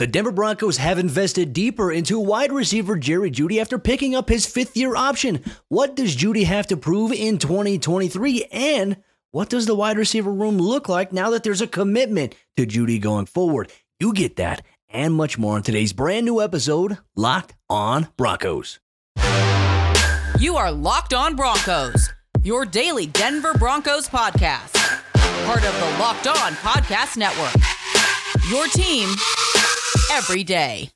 The Denver Broncos have invested deeper into wide receiver Jerry Jeudy after picking up his fifth year option. What does Jeudy have to prove in 2023? And what does the wide receiver room look like now that there's a commitment to Jeudy going forward? You get that and much more on today's brand new episode, Locked On Broncos. You are Locked On Broncos, your daily Denver Broncos podcast, part of the Locked On Podcast Network. Your team every day.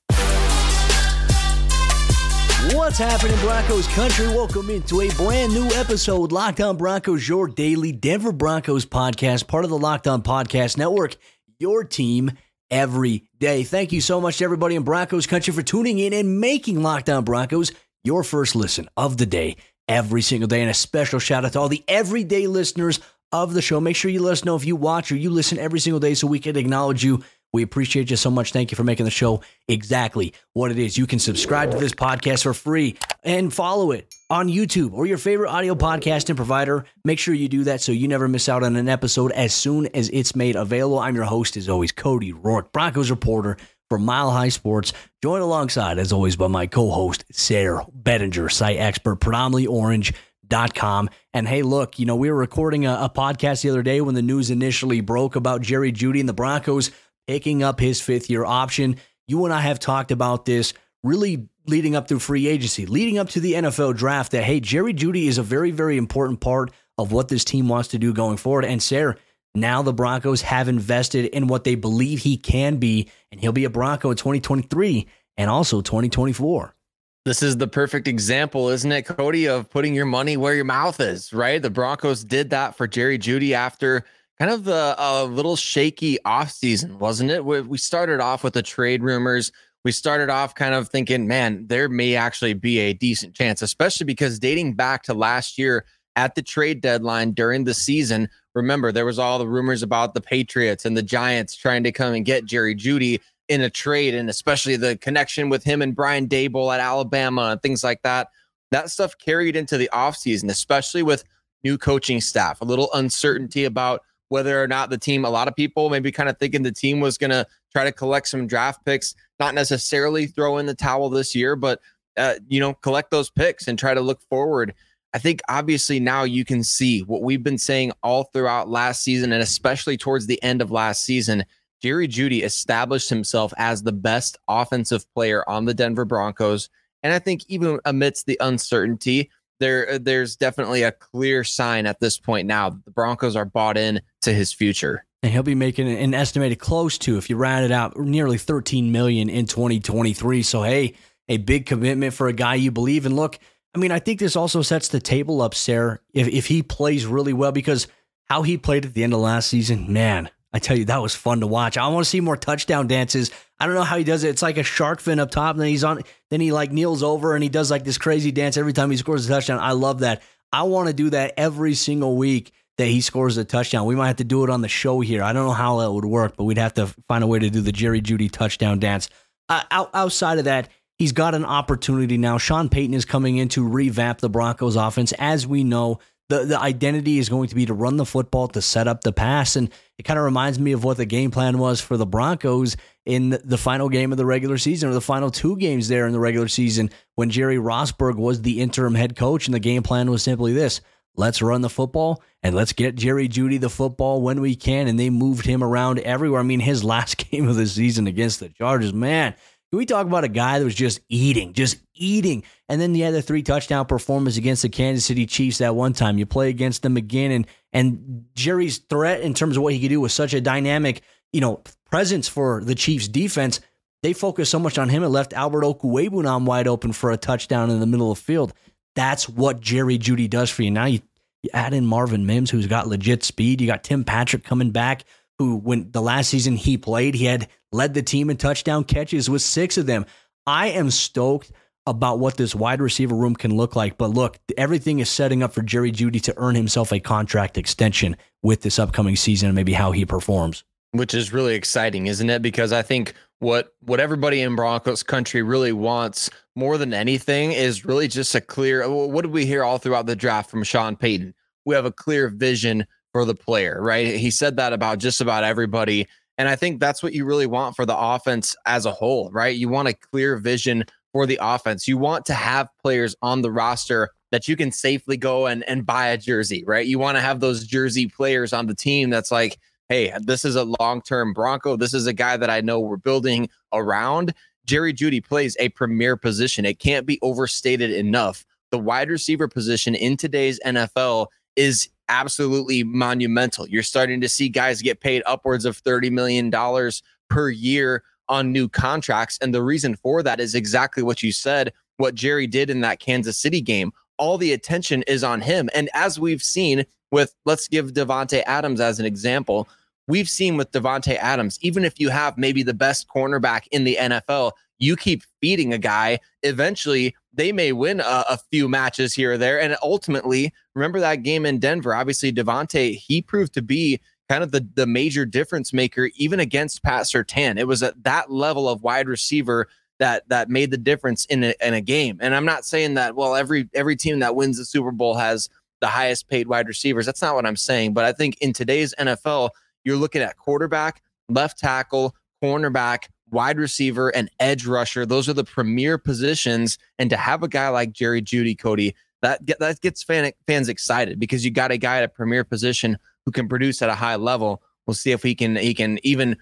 What's happening, Broncos country? Welcome into a brand new episode, Locked On Broncos, your daily Denver Broncos podcast, part of the Locked On Podcast Network, your team every day. Thank you so much to everybody in Broncos country for tuning in and making Locked On Broncos your first listen of the day every single day. And a special shout out to all the everyday listeners of the show. Make sure you let us know if you watch or you listen every single day so we can acknowledge you we appreciate you so much. Thank you for making the show exactly what it is. You can subscribe to this podcast for free and follow it on YouTube or your favorite audio podcasting provider. Make sure you do that so you never miss out on an episode as soon as it's made available. I'm your host, as always, Cody Roark, Broncos reporter for Mile High Sports. Joined alongside, as always, by my co host, Sayre Bedinger, site expert, predominantly orange. Dot com. And hey, look, you know, we were recording a, a podcast the other day when the news initially broke about Jerry Jeudy and the Broncos picking up his fifth year option. You and I have talked about this really leading up to free agency, leading up to the NFL draft that, hey, Jerry Jeudy is a very, very important part of what this team wants to do going forward. And Sayre, now the Broncos have invested in what they believe he can be, and he'll be a Bronco in 2023 and also 2024. This is the perfect example, isn't it, Cody, of putting your money where your mouth is, right? The Broncos did that for Jerry Jeudy after kind of a, a uh, little shaky offseason, wasn't it? We, we started off with the trade rumors. We started off kind of thinking, man, there may actually be a decent chance, especially because dating back to last year at the trade deadline during the season, remember, there was all the rumors about the Patriots and the Giants trying to come and get Jerry Jeudy in a trade, and especially the connection with him and Brian Daboll at Alabama and things like that. That stuff carried into the offseason, especially with new coaching staff, a little uncertainty about whether or not the team, a lot of people maybe kind of thinking the team was going to try to collect some draft picks, not necessarily throw in the towel this year, but, uh, you know, collect those picks and try to look forward. I think obviously now you can see what we've been saying all throughout last season and especially towards the end of last season. Jerry Jeudy established himself as the best offensive player on the Denver Broncos. And I think even amidst the uncertainty, there uh, there's definitely a clear sign at this point now the Broncos are bought in to his future. And he'll be making an estimated close to, if you round it out, nearly 13 million in 2023. So hey, a big commitment for a guy you believe in. Look, I mean, I think this also sets the table up, Sayre, if if he plays really well, because how he played at the end of last season, man, I tell you, that was fun to watch. I want to see more touchdown dances. I don't know how he does it. It's like a shark fin up top, and then he's on. Then he like kneels over and he does like this crazy dance every time he scores a touchdown. I love that. I want to do that every single week that he scores a touchdown. We might have to do it on the show here. I don't know how that would work, but we'd have to find a way to do the Jerry Jeudy touchdown dance. Uh, out, outside of that, he's got an opportunity now. Sean Payton is coming in to revamp the Broncos offense. As we know, the, the identity is going to be to run the football, to set up the pass. And it kind of reminds me of what the game plan was for the Broncos in the final game of the regular season or the final two games there in the regular season when Jerry Rosburg was the interim head coach. And the game plan was simply this let's run the football and let's get Jerry Jeudy the football when we can. And they moved him around everywhere. I mean, his last game of the season against the Chargers, man, can we talk about a guy that was just eating, just eating? And then the other three touchdown performance against the Kansas City Chiefs that one time. You play against them again, and and Jerry's threat in terms of what he could do was such a dynamic, you know, presence for the Chiefs defense. They focused so much on him, it left Albert Okwuegbunam wide open for a touchdown in the middle of the field. That's what Jerry Jeudy does for you. Now you, you add in Marvin Mims, who's got legit speed. You got Tim Patrick coming back, who when the last season he played, he had led the team in touchdown catches with six of them. I am stoked about what this wide receiver room can look like. But look, everything is setting up for Jerry Jeudy to earn himself a contract extension with this upcoming season and maybe how he performs. Which is really exciting, isn't it? Because I think what what everybody in Broncos country really wants more than anything is really just a clear what did we hear all throughout the draft from Sean Payton? We have a clear vision for the player, right? He said that about just about everybody And I think that's what you really want for the offense as a whole, right? You want a clear vision for the offense. You want to have players on the roster that you can safely go and, and buy a jersey, right? You want to have those jersey players on the team that's like, hey, this is a long term Bronco. This is a guy that I know we're building around. Jerry Jeudy plays a premier position. It can't be overstated enough. The wide receiver position in today's NFL is absolutely monumental. You're starting to see guys get paid upwards of $30 million per year on new contracts. And the reason for that is exactly what you said, what Jerry did in that Kansas City game. All the attention is on him. And as we've seen with, let's give Davante Adams as an example, we've seen with Davante Adams, even if you have maybe the best cornerback in the NFL, you keep feeding a guy, eventually they may win a, a, few matches here or there. And ultimately, remember that game in Denver? Obviously, Davante he proved to be kind of the, the major difference maker, even against Pat Surtain. It was at that level of wide receiver that that made the difference in a, in a game. And I'm not saying that, well, every every team that wins the Super Bowl has the highest paid wide receivers. That's not what I'm saying. But I think in today's NFL, you're looking at quarterback, left tackle, cornerback, wide receiver, and edge rusher. Those are the premier positions. And to have a guy like Jerry Jeudy, Cody, that that gets fan, fans excited because you got a guy at a premier position who can produce at a high level. We'll see if he can he can even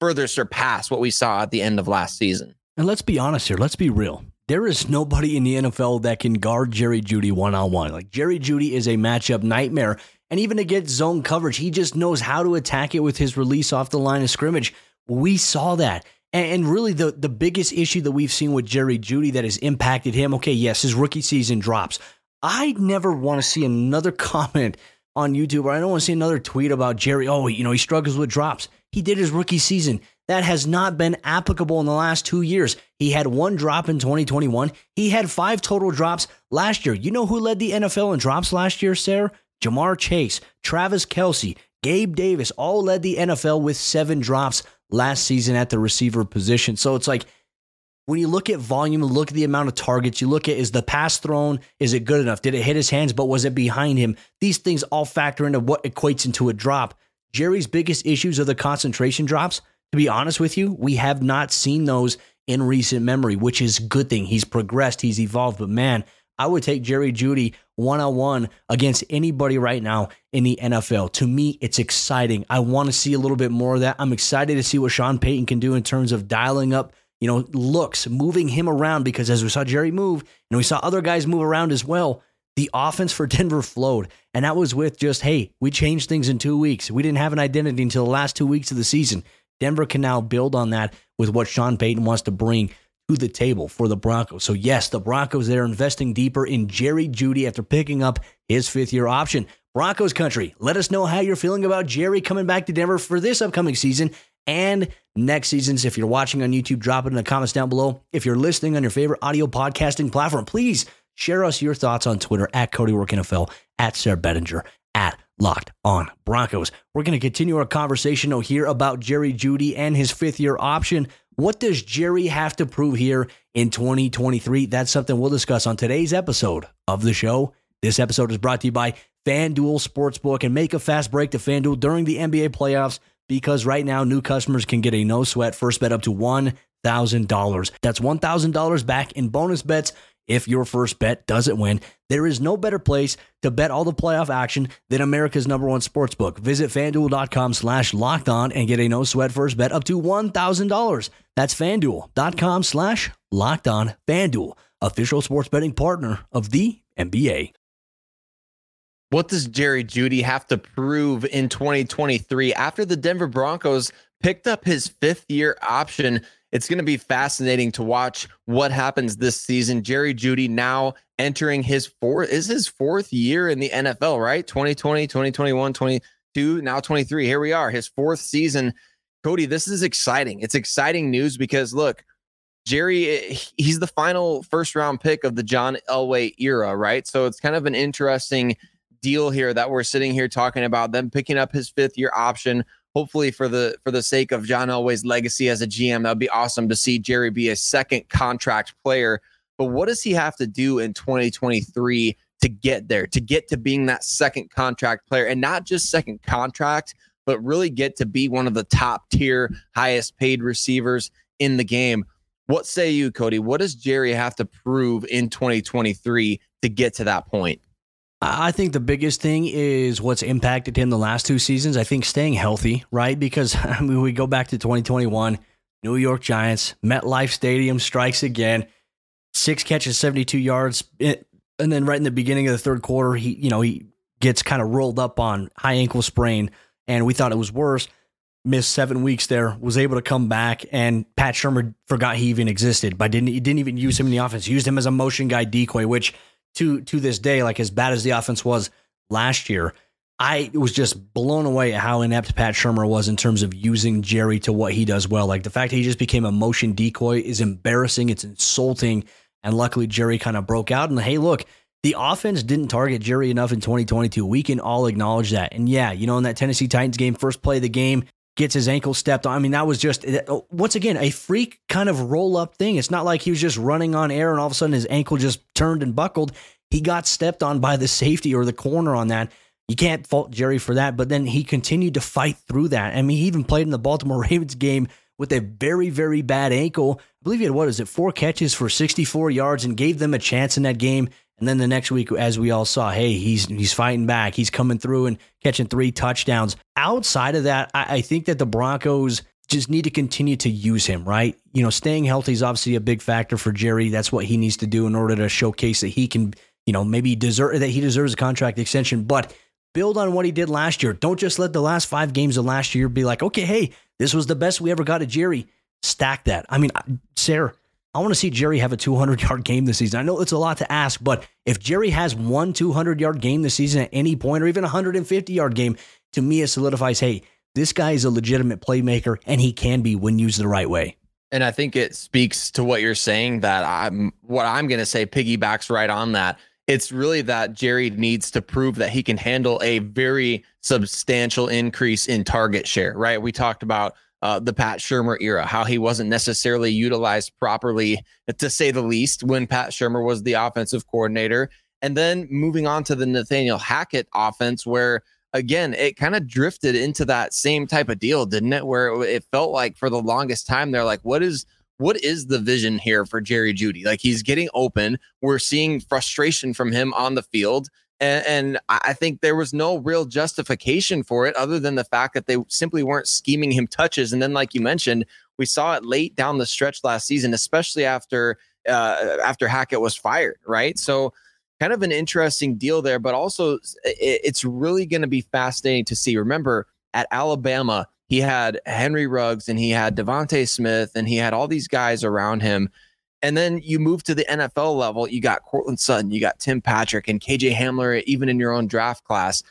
further surpass what we saw at the end of last season. And let's be honest here. Let's be real. There is nobody in the NFL that can guard Jerry Jeudy one on one. Like Jerry Jeudy is a matchup nightmare. And even against zone coverage, he just knows how to attack it with his release off the line of scrimmage. We saw that. And really, the, the biggest issue that we've seen with Jerry Jeudy that has impacted him, okay, yes, his rookie season drops. I never want to see another comment on YouTube or I don't want to see another tweet about Jerry. Oh, you know, he struggles with drops. He did his rookie season. That has not been applicable in the last two years. He had one drop in 2021. He had five total drops last year. You know who led the NFL in drops last year, Sayre? Ja'Marr Chase, Travis Kelce, Gabe Davis all led the NFL with seven drops last season at the receiver position. So it's like when you look at volume, look at the amount of targets, you look at is the pass thrown, is it good enough? Did it hit his hands, but was it behind him? These things all factor into what equates into a drop. Jerry's biggest issues are the concentration drops. To be honest with you, we have not seen those in recent memory, which is good thing. He's progressed, he's evolved, but man, I would take Jerry Jeudy one on one against anybody right now in the NFL. To me, it's exciting. I want to see a little bit more of that. I'm excited to see what Sean Payton can do in terms of dialing up, you know, looks, moving him around because as we saw Jerry move and we saw other guys move around as well, the offense for Denver flowed. And that was with just, hey, we changed things in two weeks. We didn't have an identity until the last two weeks of the season. Denver can now build on that with what Sean Payton wants to bring to the table for the Broncos. So, yes, the Broncos, they're investing deeper in Jerry Jeudy after picking up his fifth year option. Broncos country, let us know how you're feeling about Jerry coming back to Denver for this upcoming season and next seasons. If you're watching on YouTube, drop it in the comments down below. If you're listening on your favorite audio podcasting platform, please share us your thoughts on Twitter at Cody Roark NFL, at Sayre Bedinger, at Locked on Broncos. We're going to continue our conversation here about Jerry Jeudy and his fifth year option. What does Jerry have to prove here in 2023? That's something we'll discuss on today's episode of the show. This episode is brought to you by FanDuel Sportsbook and make a fast break to FanDuel during the NBA playoffs because right now new customers can get a no sweat first bet up to $1,000. That's $1,000 back in bonus bets if your first bet doesn't win. There is no better place to bet all the playoff action than America's number one sportsbook. Visit fanduel.com slash locked on and get a no sweat first bet up to $1,000. That's fanduel.com slash locked on. Fanduel, official sports betting partner of the NBA. What does Jerry Jeudy have to prove in 2023 after the Denver Broncos picked up his fifth year option? It's going to be fascinating to watch what happens this season. Jerry Jeudy now entering his fourth is his fourth year in the NFL, right? 2020, 2021, 22, now 23. Here we are, his fourth season. Cody, this is exciting. It's exciting news because look, Jerry, he's the final first round pick of the John Elway era, right? So it's kind of an interesting deal here that we're sitting here talking about them picking up his fifth year option hopefully for the for the sake of John Elway's legacy as a GM, that would be awesome to see Jerry be a second contract player. But what does he have to do in 2023 to get there, to get to being that second contract player and not just second contract, but really get to be one of the top tier, highest paid receivers in the game. What say you, Cody? What does Jerry have to prove in 2023 to get to that point? I think the biggest thing is what's impacted him the last two seasons. I think staying healthy, right? Because I mean, we go back to 2021, New York Giants, MetLife Stadium strikes again, six catches, 72 yards, eh, and then right in the beginning of the third quarter, he you know he gets kind of rolled up on high ankle sprain, and we thought it was worse. Missed seven weeks there, was able to come back, and Pat Shurmur forgot he even existed, but didn't he didn't even use him in the offense. Used him as a motion guy decoy, which to to this day, like as bad as the offense was last year, I was just blown away at how inept Pat Shurmur was in terms of using Jerry to what he does well. Like the fact he just became a motion decoy is embarrassing. It's insulting. And luckily, Jerry kind of broke out. And hey, look, the offense didn't target Jerry enough in 2022. We can all acknowledge that. And yeah, you know, in that Tennessee Titans game, first play of the game, gets his ankle stepped on. I mean, that was just oh, once again a freak kind of roll up thing. It's not like he was just running on air and all of a sudden his ankle just turned and buckled. He got stepped on by the safety or the corner on that. You can't fault Jerry for that, but then he continued to fight through that. I mean, he even played in the Baltimore Ravens game with a very, very bad ankle. I believe he had what is it, four catches for 64 yards and gave them a chance in that game. And then the next week, as we all saw, hey, he's he's fighting back. He's coming through and catching three touchdowns. Outside of that, I, I think that the Broncos just need to continue to use him, right? You know, staying healthy is obviously a big factor for Jerry. That's what he needs to do in order to showcase that he can, you know, maybe deserve that he deserves a contract extension, but build on what he did last year. Don't just let the last five games of last year be like, okay, hey, this was the best we ever got at Jerry. Stack that. I mean, Sayre, I want to see Jerry have a 200 yard game this season. I know it's a lot to ask, but if Jerry has one 200 yard game this season at any point, or even a 150 yard game, to me, it solidifies hey, this guy is a legitimate playmaker and he can be when used the right way. And I think it speaks to what you're saying that I'm what I'm going to say piggybacks right on that. It's really that Jerry needs to prove that he can handle a very substantial increase in target share, right? We talked about uh, the Pat Shurmur era, how he wasn't necessarily utilized properly, to say the least, when Pat Shurmur was the offensive coordinator. And then moving on to the Nathaniel Hackett offense, where again, it kind of drifted into that same type of deal, didn't it? Where it felt like for the longest time, they're like, what is what is the vision here for Jerry Jeudy? Like he's getting open. We're seeing frustration from him on the field. And, and, I think there was no real justification for it other than the fact that they simply weren't scheming him touches. And then, like you mentioned, we saw it late down the stretch last season, especially after uh, after Hackett was fired, right? So, kind of an interesting deal there, but also it, it's really going to be fascinating to see. Remember, at Alabama, he had Henry Ruggs and he had DeVonta Smith and he had all these guys around him and then you move to the NFL level, you got Courtland Sutton, you got Tim Patrick, and KJ Hamler, even in your own draft class.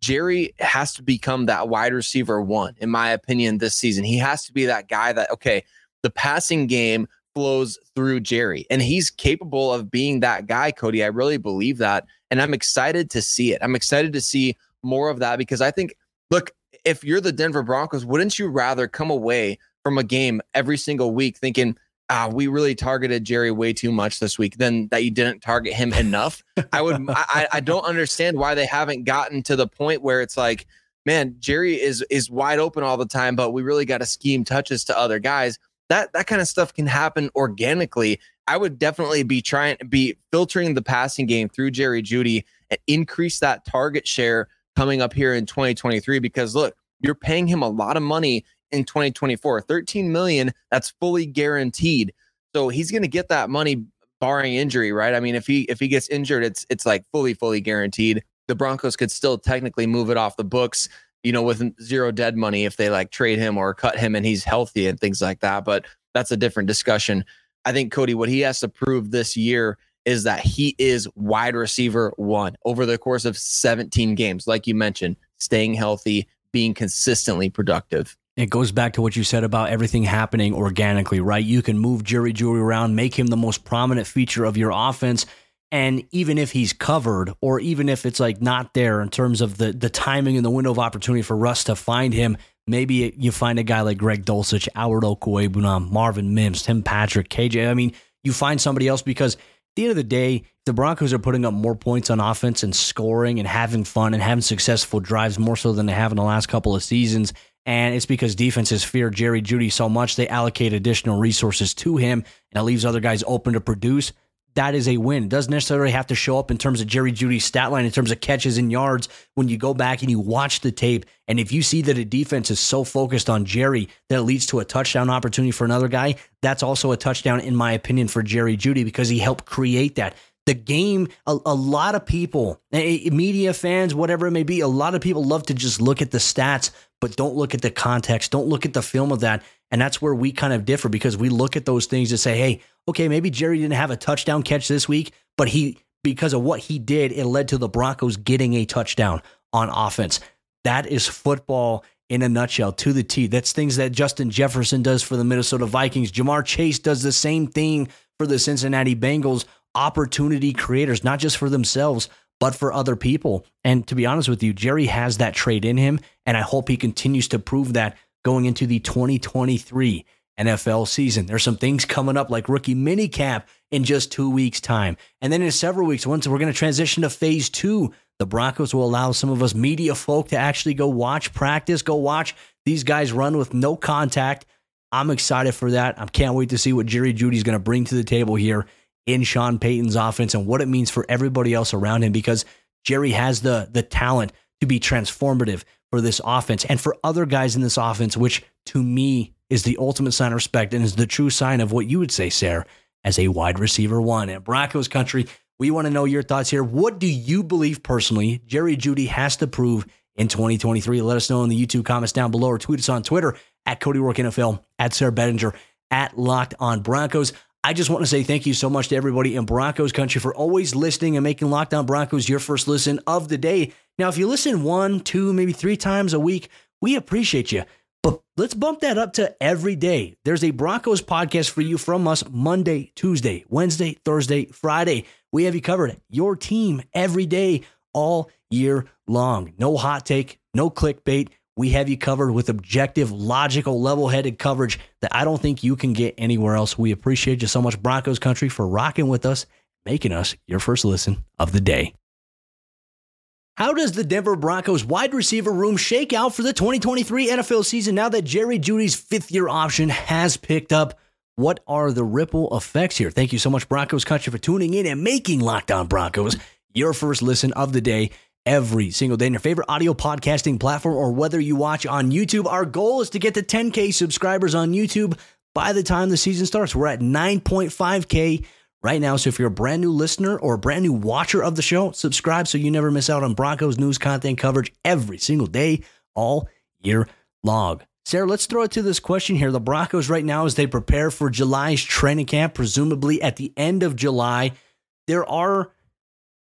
Jerry has to become that wide receiver one, in my opinion, this season. He has to be that guy that, okay, the passing game flows through Jerry, and he's capable of being that guy, Cody. I really believe that. And I'm excited to see it. I'm excited to see more of that because I think, look, if you're the Denver Broncos, wouldn't you rather come away from a game every single week thinking, ah, we really targeted Jerry way too much this week, then that you didn't target him enough. I would, I, I don't understand why they haven't gotten to the point where it's like, man, Jerry is is wide open all the time, but we really got to scheme touches to other guys. That that kind of stuff can happen organically. I would definitely be trying to be filtering the passing game through Jerry Jeudy and increase that target share coming up here in 2023 because look, you're paying him a lot of money in 2024. 13 million, that's fully guaranteed. So he's going to get that money barring injury, right? I mean, if he if he gets injured, it's it's like fully fully guaranteed. The Broncos could still technically move it off the books, you know, with zero dead money if they like trade him or cut him and he's healthy and things like that, but that's a different discussion. I think Cody what he has to prove this year is that he is wide receiver 1 over the course of 17 games like you mentioned, staying healthy, being consistently productive. It goes back to what you said about everything happening organically, right? You can move Jerry Jeudy around, make him the most prominent feature of your offense. And even if he's covered, or even if it's like not there in terms of the the timing and the window of opportunity for Russ to find him, maybe you find a guy like Greg Dulcich, Howard Okwuegbunam, Marvin Mims, Tim Patrick, KJ. I mean, you find somebody else because at the end of the day, the Broncos are putting up more points on offense and scoring and having fun and having successful drives more so than they have in the last couple of seasons. And it's because defenses fear Jerry Jeudy so much they allocate additional resources to him and it leaves other guys open to produce that is a win. It doesn't necessarily have to show up in terms of Jerry Jeudy's stat line, in terms of catches and yards when you go back and you watch the tape. And if you see that a defense is so focused on Jerry that it leads to a touchdown opportunity for another guy, that's also a touchdown, in my opinion, for Jerry Jeudy because he helped create that. The game, a, a lot of people, eh, eh, media fans, whatever it may be, a lot of people love to just look at the stats, but don't look at the context, don't look at the film of that. And that's where we kind of differ because we look at those things to say, hey, okay, maybe Jerry didn't have a touchdown catch this week, but he, because of what he did, it led to the Broncos getting a touchdown on offense. That is football in a nutshell to the T. That's things that Justin Jefferson does for the Minnesota Vikings. Ja'Marr Chase does the same thing for the Cincinnati Bengals. Opportunity creators, not just for themselves, but for other people. And to be honest with you, Jerry has that trait in him. And I hope he continues to prove that going into the 2023 NFL season. There's some things coming up like rookie minicamp in just two weeks' time. And then in several weeks, once we're going to transition to phase two, the Broncos will allow some of us media folk to actually go watch practice, go watch these guys run with no contact. I'm excited for that. I can't wait to see what Jerry Jeudy's going to bring to the table here in Sean Payton's offense and what it means for everybody else around him because Jerry has the the talent to be transformative for this offense and for other guys in this offense, which to me is the ultimate sign of respect and is the true sign of what you would say, Sayre, as a wide receiver one. And Broncos country, we want to know your thoughts here. What do you believe personally Jerry Jeudy has to prove in 2023? Let us know in the YouTube comments down below or tweet us on Twitter at Cody Roark NFL, at Sayre Bedinger, at Locked on Broncos. I just want to say thank you so much to everybody in Broncos country for always listening and making Locked On Broncos your first listen of the day. Now, if you listen one, two, maybe three times a week, we appreciate you. But let's bump that up to every day. There's a Broncos podcast for you from us Monday, Tuesday, Wednesday, Thursday, Friday. We have you covered. Your team every day, all year long. No hot take, no clickbait. We have you covered with objective, logical, level headed coverage that I don't think you can get anywhere else. We appreciate you so much, Broncos country, for rocking with us, making us your first listen of the day. How does the Denver Broncos wide receiver room shake out for the 2023 NFL season now that Jerry Jeudy's fifth year option has picked up? What are the ripple effects here? Thank you so much, Broncos Country, for tuning in and making Locked On Broncos your first listen of the day every single day in your favorite audio podcasting platform or whether you watch on YouTube. Our goal is to get to 10K subscribers on YouTube by the time the season starts. We're at 9.5K right now. So if you're a brand new listener or a brand new watcher of the show, subscribe so you never miss out on Broncos news content coverage every single day, all year long. Sayre, let's throw it to this question here. The Broncos, right now, as they prepare for July's training camp, presumably at the end of July, there are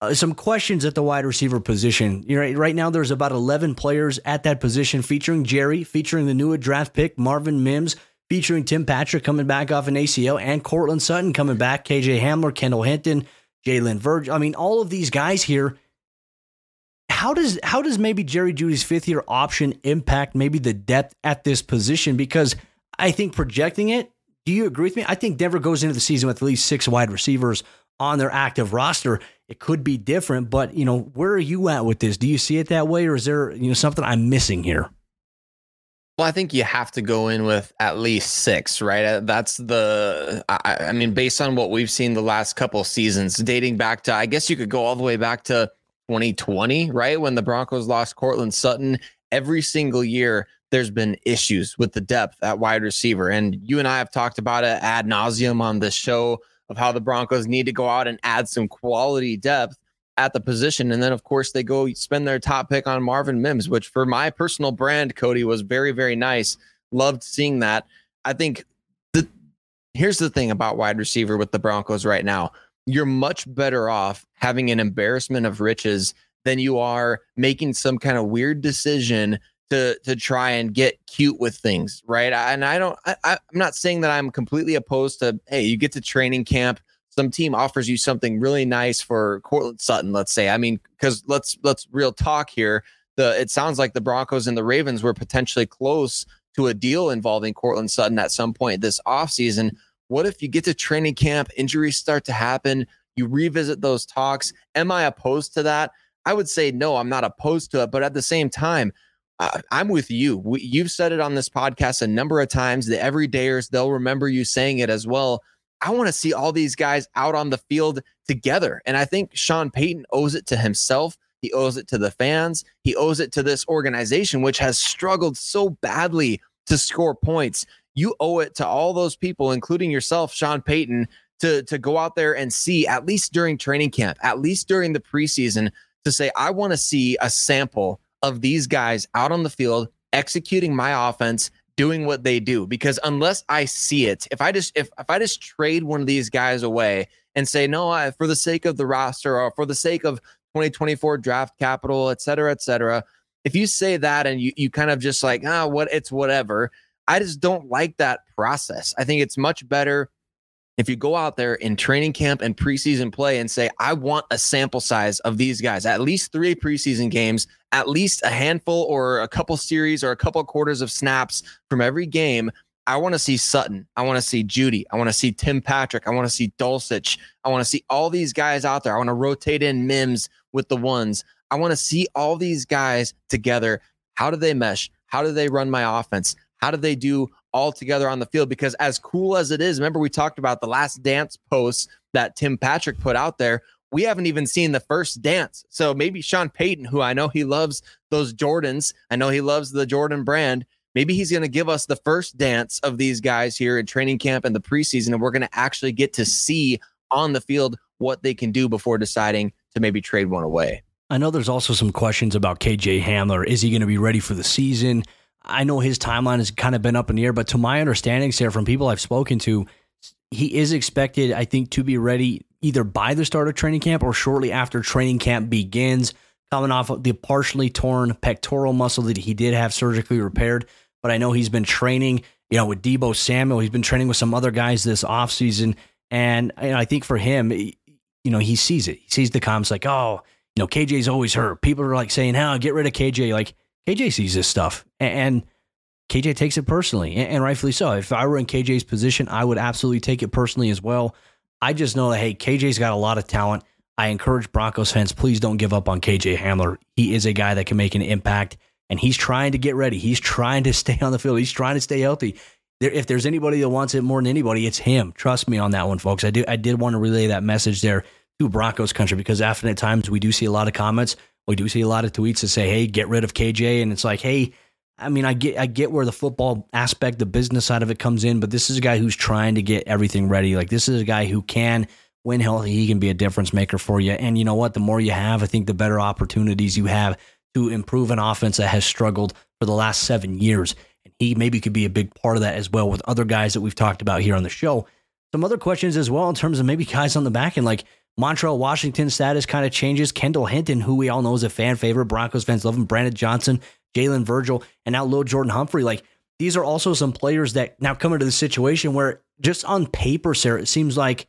uh, some questions at the wide receiver position. You know, right now, there's about 11 players at that position, featuring Jerry, featuring the new draft pick, Marvin Mims, featuring Tim Patrick coming back off an ACL and Courtland Sutton coming back, KJ Hamler, Kendall Hinton, Jalen Virgil. I mean, all of these guys here. How does how does maybe Jerry Jeudy's fifth year option impact maybe the depth at this position? Because I think projecting it, do you agree with me? I think Denver goes into the season with at least six wide receivers on their active roster. It could be different, but you know, where are you at with this? Do you see it that way, or is there you know something I'm missing here? Well, I think you have to go in with at least six, right? Uh, that's the, I, I, mean, based on what we've seen the last couple seasons, dating back to, I guess you could go all the way back to 2020, right? When the Broncos lost Courtland Sutton. Every single year, there's been issues with the depth at wide receiver. And you and I have talked about it ad nauseum on this show of how the Broncos need to go out and add some quality depth at the position. And then, of course, they go spend their top pick on Marvin Mims, which for my personal brand, Cody, was very, very nice. Loved seeing that. I think the here's the thing about wide receiver with the Broncos right now. You're much better off having an embarrassment of riches than you are making some kind of weird decision to to try and get cute with things, right? And I don't I, I'm not saying that I'm completely opposed to hey, you get to training camp some team offers you something really nice for Courtland Sutton, let's say. I mean, because let's let's real talk here. The it sounds like the Broncos and the Ravens were potentially close to a deal involving Courtland Sutton at some point this offseason. What if you get to training camp, injuries start to happen, You revisit those talks. Am I opposed to that? I would say no, I'm not opposed to it. But at the same time, uh, I'm with you. We, you've said it on this podcast a number of times. The everydayers, they'll remember you saying it as well. I want to see all these guys out on the field together. And I think Sean Payton owes it to himself. He owes it to the fans. He owes it to this organization, which has struggled so badly to score points. You owe it to all those people, including yourself, Sean Payton, to, to go out there and see, at least during training camp, at least during the preseason, to say, I want to see a sample of these guys out on the field executing my offense doing what they do because unless I see it, if I just if if I just trade one of these guys away and say no, I, for the sake of the roster or for the sake of 2024 draft capital, et cetera, et cetera, if you say that and you you kind of just like ah what it's whatever, I just don't like that process. I think it's much better if you go out there in training camp and preseason play and say, I want a sample size of these guys, at least three preseason games, at least a handful or a couple series or a couple quarters of snaps from every game. I want to see Sutton. I want to see Jeudy. I want to see Tim Patrick. I want to see Dulcich. I want to see all these guys out there. I want to rotate in Mims with the ones. I want to see all these guys together. How do they mesh? How do they run my offense? How do they do all together on the field because as cool as it is, remember we talked about the last dance posts that Tim Patrick put out there. We haven't even seen the first dance. So maybe Sean Payton, who I know he loves those Jordans, I know he loves the Jordan brand. Maybe he's going to give us the first dance of these guys here in training camp and the preseason, and we're going to actually get to see on the field what they can do before deciding to maybe trade one away. I know there's also some questions about KJ Hamler. Is he going to be ready for the season? I know his timeline has kind of been up in the air, but to my understanding, Sayre, from people I've spoken to, he is expected, I think, to be ready either by the start of training camp or shortly after training camp begins, coming off of the partially torn pectoral muscle that he did have surgically repaired. But I know he's been training, you know, with Deebo Samuel. He's been training with some other guys this offseason. And, I think for him, you know, he sees it. He sees the comments like, oh, you know, KJ's always hurt. People are like saying, hell, get rid of KJ. Like, KJ sees this stuff and KJ takes it personally, and rightfully so. If I were in KJ's position, I would absolutely take it personally as well. I just know that, hey, KJ's got a lot of talent. I encourage Broncos fans, please don't give up on KJ Hamler. He is a guy that can make an impact, and he's trying to get ready. He's trying to stay on the field. He's trying to stay healthy. if there's anybody that wants it more than anybody, it's him. Trust me on that one, folks. I do. I did want to relay that message there to Broncos country because often at times we do see a lot of comments we do see a lot of tweets that say, "Hey, get rid of KJ," and it's like, "Hey." I mean, I get I get where the football aspect, the business side of it comes in, but this is a guy who's trying to get everything ready. Like this is a guy who can when healthy, he can be a difference maker for you. And you know what? The more you have, I think the better opportunities you have to improve an offense that has struggled for the last seven years. And he maybe could be a big part of that as well with other guys that we've talked about here on the show. Some other questions as well in terms of maybe guys on the back end, like Montrell Washington status kind of changes. Kendall Hinton, who we all know is a fan favorite, Broncos fans love him. Brandon Johnson, Jalen Virgil, and now Lil Jordan Humphrey. Like these are also some players that now come into the situation where just on paper, Sayre, it seems like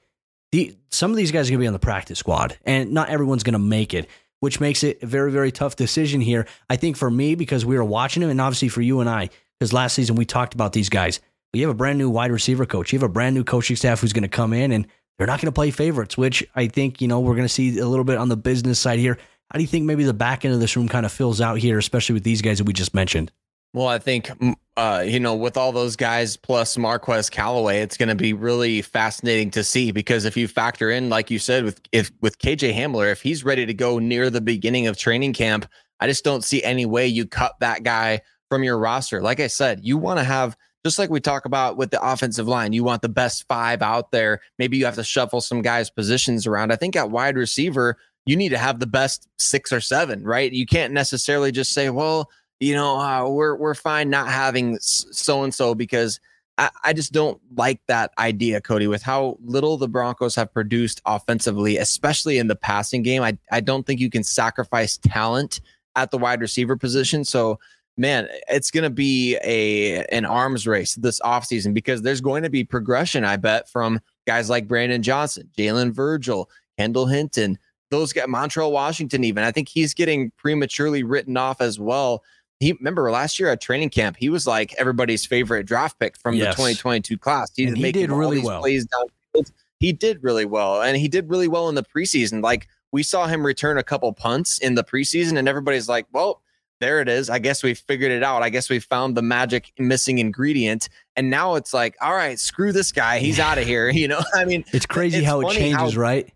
the some of these guys are going to be on the practice squad, and not everyone's going to make it, which makes it a very very tough decision here. I think for me because we were watching him, and obviously for you and I, because last season we talked about these guys. You have a brand new wide receiver coach. You have a brand new coaching staff who's going to come in and they're not going to play favorites, which I think, you know, we're going to see a little bit on the business side here. How do you think maybe the back end of this room kind of fills out here, especially with these guys that we just mentioned? Well, I think, uh, you know, with all those guys plus Marquez Callaway, it's going to be really fascinating to see because if you factor in, like you said, with if with KJ Hamler, if he's ready to go near the beginning of training camp, I just don't see any way you cut that guy from your roster. Like I said, you want to have just like we talk about with the offensive line, you want the best five out there. Maybe you have to shuffle some guys' positions around. I think at wide receiver, you need to have the best six or seven, right? You can't necessarily just say, well, you know, uh, we're we're fine not having so and so because I, I just don't like that idea, Cody, with how little the Broncos have produced offensively, especially in the passing game. I, I don't think you can sacrifice talent at the wide receiver position. So man, it's going to be a an arms race this offseason because there's going to be progression, I bet, from guys like Brandon Johnson, Jalen Virgil, Kendall Hinton, those guys, Montrell Washington, even. I think he's getting prematurely written off as well. He remember last year at training camp, he was like everybody's favorite draft pick from yes. the 2022 class. He, he did really well. Plays downfield. he did really well, and he did really well in the preseason. Like we saw him return a couple punts in the preseason, and everybody's like, "Well, there it is. I guess we figured it out. I guess we found the magic missing ingredient." And now it's like, "All right, screw this guy. He's out of here." You know, I mean, it's crazy it's how it changes, how, right?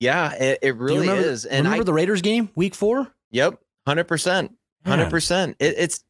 Yeah, it, it really remember, is. And remember I, the Raiders game, Week Four? Yep, hundred percent, hundred percent. It's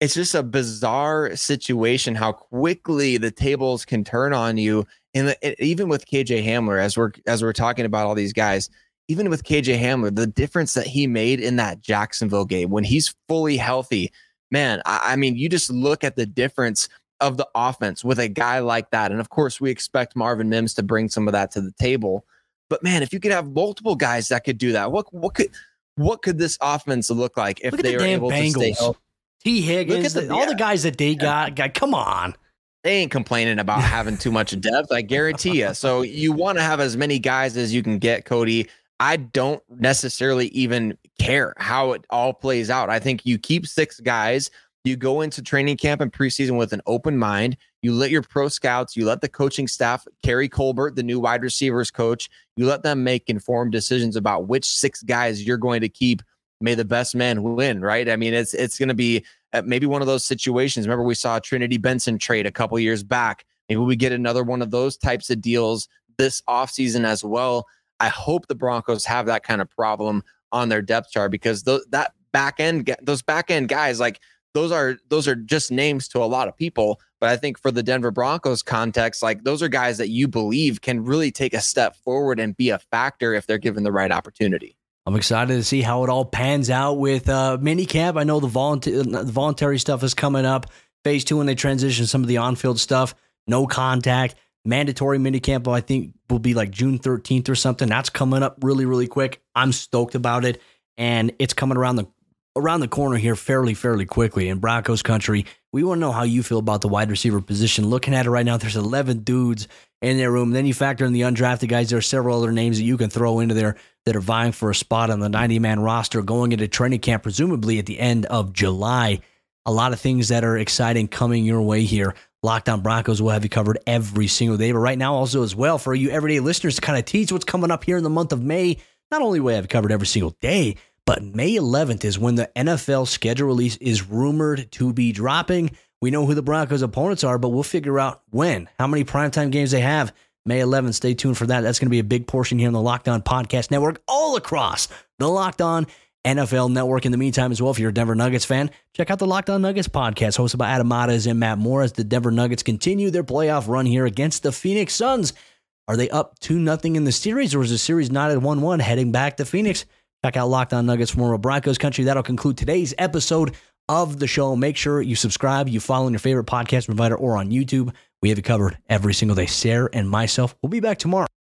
it's just a bizarre situation how quickly the tables can turn on you and uh, even with KJ Hamler as we're as we're talking about all these guys even with KJ Hamler the difference that he made in that Jacksonville game when he's fully healthy man I, I mean you just look at the difference of the offense with a guy like that and of course we expect Marvin Mims to bring some of that to the table but man if you could have multiple guys that could do that what what could what could this offense look like if look they the are able Bengals. to stay healthy Tee Higgins, the, all yeah. the guys that they got, got, come on. They ain't complaining about having too much depth. I guarantee you. So you want to have as many guys as you can get, Cody. I don't necessarily even care how it all plays out. I think you keep six guys. You go into training camp and preseason with an open mind. You let your pro scouts, you let the coaching staff, Keary Colbert, the new wide receivers coach, you let them make informed decisions about which six guys you're going to keep may the best man win, right? I mean, it's it's going to be uh, maybe one of those situations. Remember, we saw Trinity Benson trade a couple years back. Maybe we get another one of those types of deals this offseason as well. I hope the Broncos have that kind of problem on their depth chart because th- that back end, those back end guys, like those are those are just names to a lot of people. But I think for the Denver Broncos context, like those are guys that you believe can really take a step forward and be a factor if they're given the right opportunity. I'm excited to see how it all pans out with uh, mini camp. I know the, the voluntary stuff is coming up. Phase two, when they transition some of the on field stuff, no contact, mandatory mini camp. I think will be like June 13th or something. That's coming up really, really quick. I'm stoked about it, and it's coming around the around the corner here fairly, fairly quickly in Broncos country. We want to know how you feel about the wide receiver position. Looking at it right now, there's 11 dudes in their room. Then you factor in the undrafted guys. There are several other names that you can throw into there that are vying for a spot on the 90 man roster going into training camp, presumably at the end of July. A lot of things that are exciting coming your way here. Locked On Broncos will have you covered every single day. But right now, also as well, for you everyday listeners to kind of tease what's coming up here in the month of May, not only will I have you covered every single day, but May 11th is when the NFL schedule release is rumored to be dropping. We know who the Broncos' opponents are, but we'll figure out when, how many primetime games they have. May 11th, stay tuned for that. That's going to be a big portion here on the Locked On Podcast Network, all across the Locked On NFL Network. In the meantime, as well, if you're a Denver Nuggets fan, check out the Locked On Nuggets podcast hosted by Adam Mares and Matt Moore as the Denver Nuggets continue their playoff run here against the Phoenix Suns. Are they up 2 nothing in the series, or is the series not at 1 1 heading back to Phoenix? Check out Locked On Nuggets from more Broncos country. That'll conclude today's episode of the show. Make sure you subscribe, you follow on your favorite podcast provider or on YouTube. We have you covered every single day. Sayre and myself will be back tomorrow.